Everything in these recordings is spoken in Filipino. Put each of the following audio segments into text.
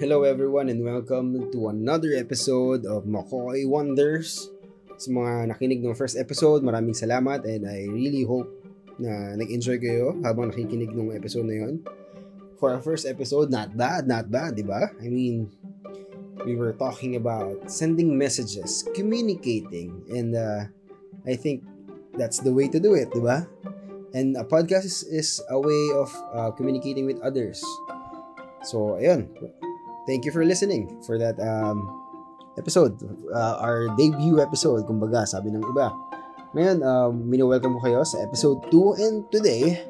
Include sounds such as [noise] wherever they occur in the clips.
Hello everyone and welcome to another episode of Makoy Wonders. Sa mga nakinig ng first episode, maraming salamat and I really hope na nag-enjoy kayo habang nakikinig ng episode na yon. For our first episode, not bad, not bad, di ba? I mean, we were talking about sending messages, communicating, and uh, I think that's the way to do it, di ba? And a podcast is, is a way of uh, communicating with others. So, ayun. Thank you for listening for that um, episode. Uh, our debut episode, kumbaga, sabi ng iba. Ngayon, um, mini-welcome ko kayo sa episode 2 and today,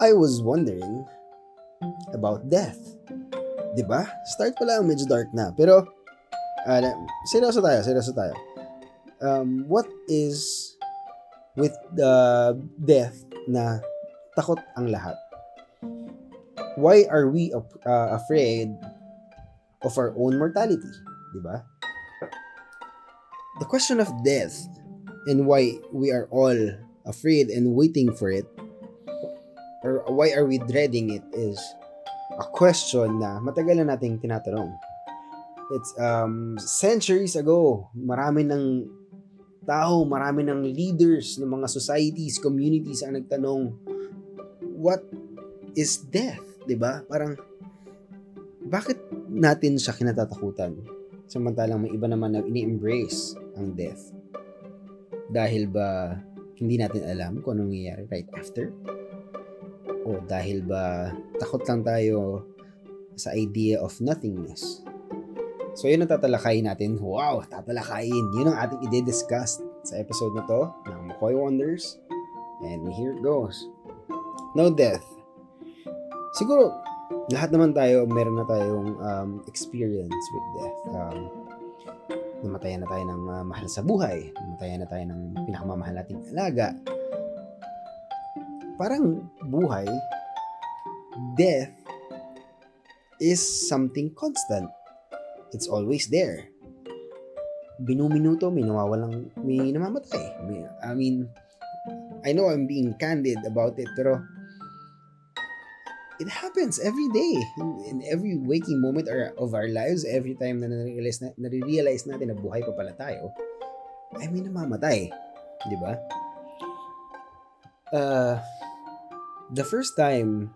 I was wondering about death. ba? Start pa lang medyo dark na. Pero uh, seryoso tayo, seryoso tayo. Um, what is with the death na takot ang lahat? Why are we uh, afraid of our own mortality? 'Di ba? The question of death and why we are all afraid and waiting for it or why are we dreading it is a question na matagal na nating tinatanong. It's um, centuries ago, marami ng tao, marami ng leaders ng mga societies, communities ang nagtanong, what is death? ba? Parang bakit natin siya kinatatakutan? Samantalang may iba naman na ini-embrace ang death. Dahil ba hindi natin alam kung anong nangyayari right after? O dahil ba takot lang tayo sa idea of nothingness? So yun ang tatalakayin natin. Wow, tatalakayin. Yun ang ating i-discuss sa episode na to ng McCoy Wonders. And here it goes. No death. Siguro, lahat naman tayo, meron na tayong um, experience with death. Um, namatayan na tayo ng uh, mahal sa buhay. Namatayan na tayo ng pinakamamahal nating alaga. Parang buhay, death is something constant. It's always there. Binuminuto, may nawawalang, may namamatay. I mean, I know I'm being candid about it, pero it happens every day. In, in every waking moment or, of our lives every time na nare-realize, na, nare-realize natin na buhay pa pala tayo I mean namamatay. Di ba? Uh, the first time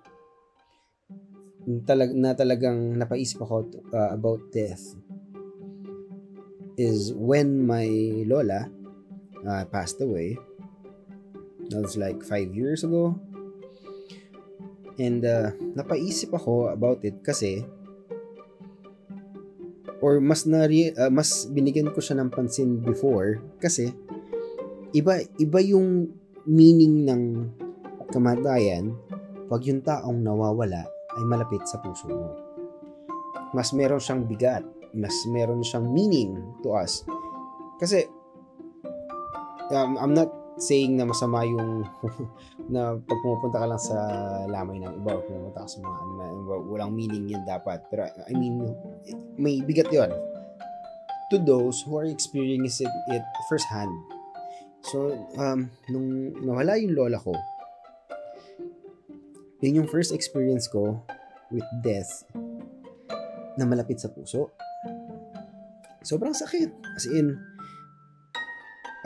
talag, na talagang napaisip ako uh, about death is when my lola uh, passed away. That was like five years ago And uh, napaisip ako about it kasi or mas na uh, mas binigyan ko siya ng pansin before kasi iba iba yung meaning ng kamatayan pag yung taong nawawala ay malapit sa puso mo. Mas meron siyang bigat, mas meron siyang meaning to us. Kasi um, I'm not saying na masama yung [laughs] na pag pumupunta ka lang sa lamay ng iba o pumunta ka sa mga ano walang meaning yun dapat. Pero I mean may bigat yon to those who are experiencing it firsthand. So um nung nawala yung lola ko yun yung first experience ko with death na malapit sa puso. Sobrang sakit. As in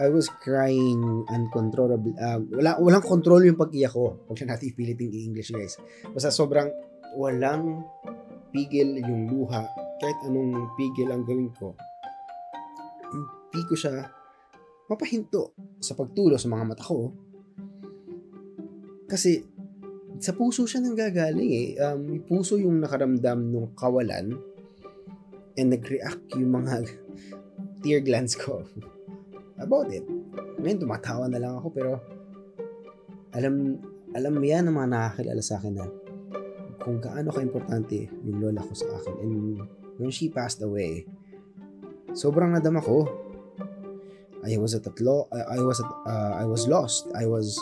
I was crying uncontrollable. Uh, wala, walang control yung pag-iyak ko. Huwag na natin ipilit yung English, guys. Basta sobrang walang pigil yung luha. Kahit anong pigil ang gawin ko. Hindi ko siya mapahinto sa pagtulo sa mga mata ko. Kasi sa puso siya nang gagaling eh. Um, puso yung nakaramdam ng kawalan and nag-react yung mga [laughs] tear glands ko about it. Ngayon, tumatawa na lang ako pero alam alam yan ng mga nakakilala sa akin na kung gaano ka-importante yung lola ko sa akin. And when she passed away, sobrang nadama ko. I was at I, I was at, uh, I was lost. I was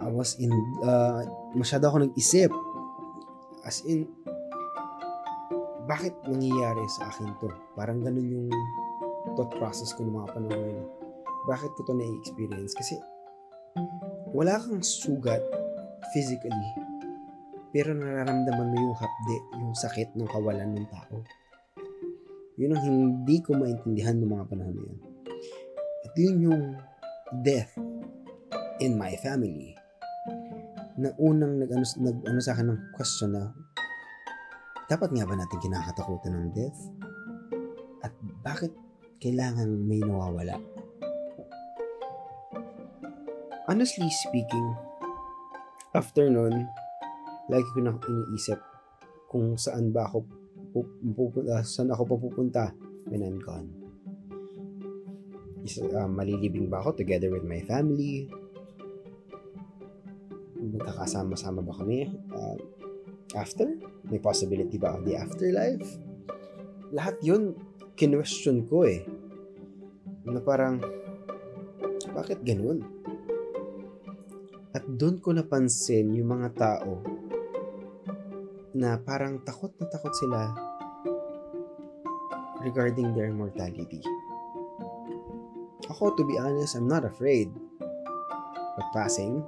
I was in uh, masyado ako nag-isip. As in bakit nangyayari sa akin to? Parang ganun yung thought process ko ng mga panahon ngayon. Bakit ko to na-experience? Kasi wala kang sugat physically pero nararamdaman mo yung hapde, yung sakit ng kawalan ng tao. Yun ang hindi ko maintindihan ng mga panahon na yun. At yun yung death in my family na unang nag, ano, nag, ano sa akin ng question na dapat nga ba natin kinakatakutan ng death? At bakit kailangan may nawawala? Honestly speaking, after nun, lagi ko na iniisip kung saan ba ako pupunta, saan ako pupunta when I'm gone. Is, uh, malilibing ba ako together with my family? Magkakasama-sama ba kami? Uh, after? May possibility ba of the afterlife? Lahat yun, kinwestiyon ko eh. Na parang, bakit ganun? At doon ko napansin yung mga tao na parang takot na takot sila regarding their mortality. Ako, to be honest, I'm not afraid of passing.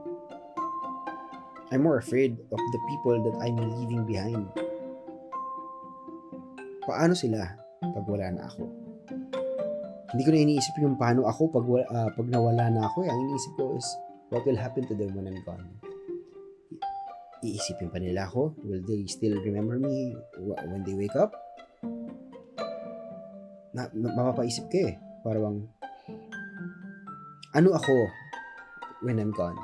I'm more afraid of the people that I'm leaving behind. Paano sila pag wala na ako? Hindi ko na iniisip yung paano ako pag, uh, pag nawala na ako. Eh. Ang iniisip ko is, what will happen to them when I'm gone? iisipin pa nila ako? Will they still remember me when they wake up? Na, na mapapaisip ka eh. Parang, ano ako when I'm gone?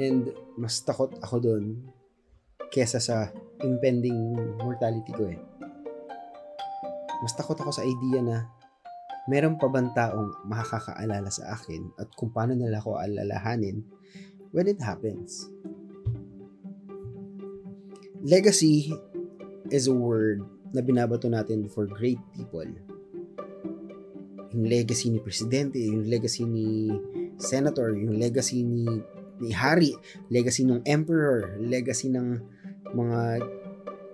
And mas takot ako doon kesa sa impending mortality ko eh. Mas takot ako sa idea na meron pa bang taong makakaalala sa akin at kung paano nila ako alalahanin when it happens. Legacy is a word na binabato natin for great people. Yung legacy ni presidente, yung legacy ni senator, yung legacy ni ni hari, legacy ng emperor, legacy ng mga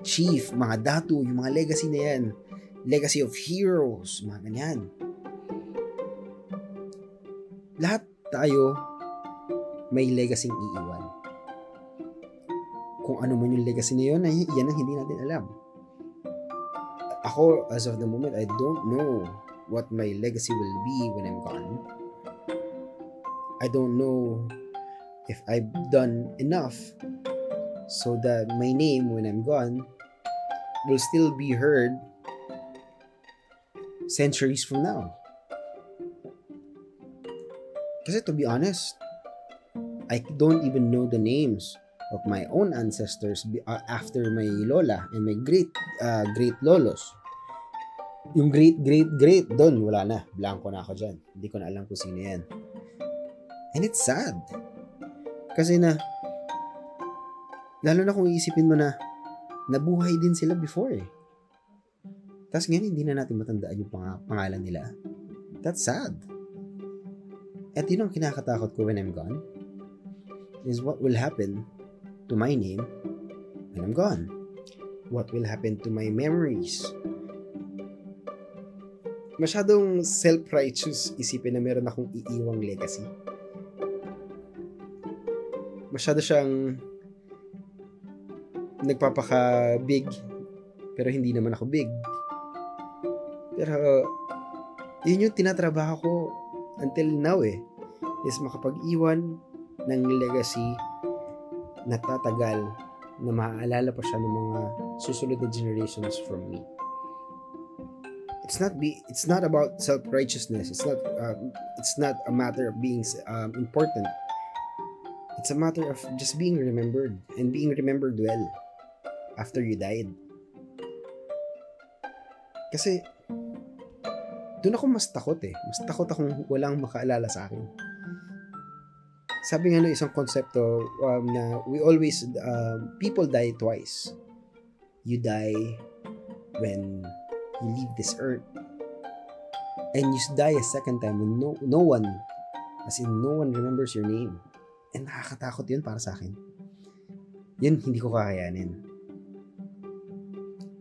chief, mga datu, yung mga legacy na yan. Legacy of heroes, mga ganyan. Lahat tayo may legacy iiwan kung ano man yung legacy na yun, ay, yan ang hindi natin alam. Ako, as of the moment, I don't know what my legacy will be when I'm gone. I don't know if I've done enough so that my name, when I'm gone, will still be heard centuries from now. Kasi to be honest, I don't even know the names of my own ancestors uh, after my lola and my great uh, great lolos. Yung great great great doon wala na, blanco na ako diyan. Hindi ko na alam kung sino 'yan. And it's sad. Kasi na lalo na kung iisipin mo na nabuhay din sila before eh. Tapos ngayon hindi na natin matandaan yung pang- pangalan nila. That's sad. At yun ang kinakatakot ko when I'm gone is what will happen to my name when I'm gone? What will happen to my memories? Masyadong self-righteous isipin na meron akong iiwang legacy. Masyado siyang nagpapaka-big pero hindi naman ako big. Pero yun yung tinatrabaho ko until now eh is makapag-iwan ng legacy natatagal na maaalala pa siya ng mga susunod na generations from me. It's not be it's not about self-righteousness. It's not uh, it's not a matter of being um, important. It's a matter of just being remembered and being remembered well after you died. Kasi doon ako mas takot eh. Mas takot akong walang makaalala sa akin. Sabi nga no isang konsepto um, na we always um, people die twice. You die when you leave this earth. And you die a second time when no no one as in no one remembers your name. And nakakatakot yun para sa akin. Yun hindi ko kakayanin.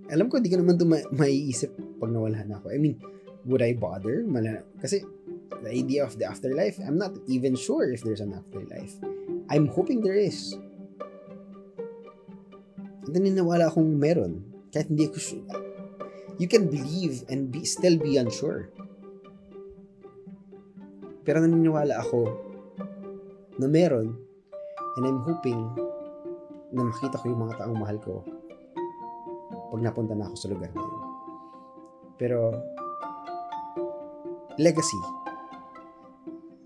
Alam ko hindi ko naman ito ma- maiisip pag nawala na ako. I mean would I bother Mala- kasi the idea of the afterlife, I'm not even sure if there's an afterlife. I'm hoping there is. naniniwala akong meron. Kahit hindi ko sure. You can believe and be still be unsure. Pero naniniwala ako na meron and I'm hoping na makita ko yung mga taong mahal ko pag napunta na ako sa lugar na yun. Pero legacy.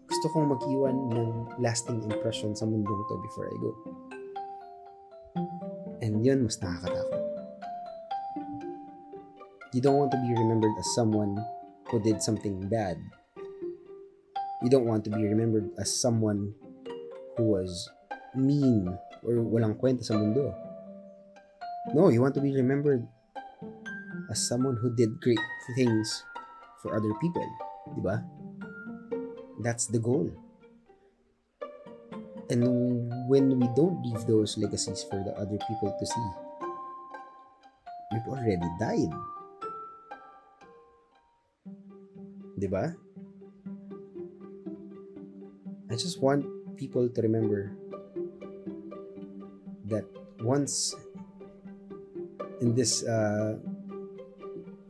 Gusto kong mag-iwan ng lasting impression sa mundong to before I go. And yun mas nakakatakot. You don't want to be remembered as someone who did something bad. You don't want to be remembered as someone who was mean or walang kwenta sa mundo. No, you want to be remembered as someone who did great things for other people. Di ba? That's the goal. And when we don't leave those legacies for the other people to see, we've already died. Di ba? I just want people to remember that once in this uh,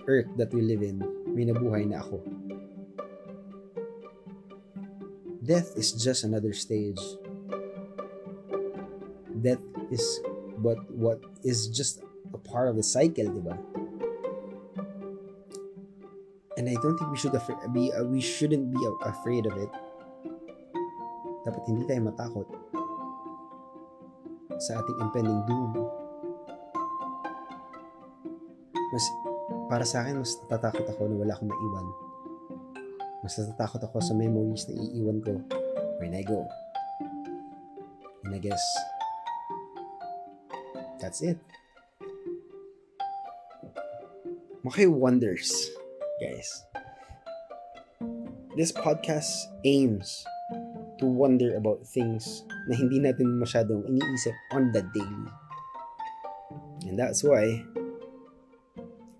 earth that we live in, may nabuhay na ako. Death is just another stage. Death is but what is just a part of the cycle, di ba? And I don't think we should afra- be uh, we shouldn't be afraid of it. Dapat hindi tayo matakot sa ating impending doom. Mas para sa akin mas natatakot ako na wala akong maiwan. Mas natatakot ako sa memories na iiwan ko when I go. And I guess that's it. Makay wonders, guys. This podcast aims to wonder about things na hindi natin masyadong iniisip on the daily. And that's why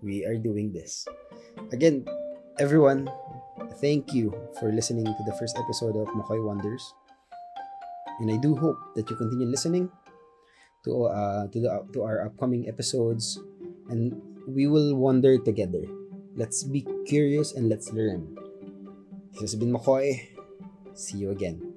we are doing this. Again, everyone, thank you for listening to the first episode of Makoy Wonders. And I do hope that you continue listening to uh, to the to our upcoming episodes and we will wonder together. Let's be curious and let's learn. This has been Makoy. See you again.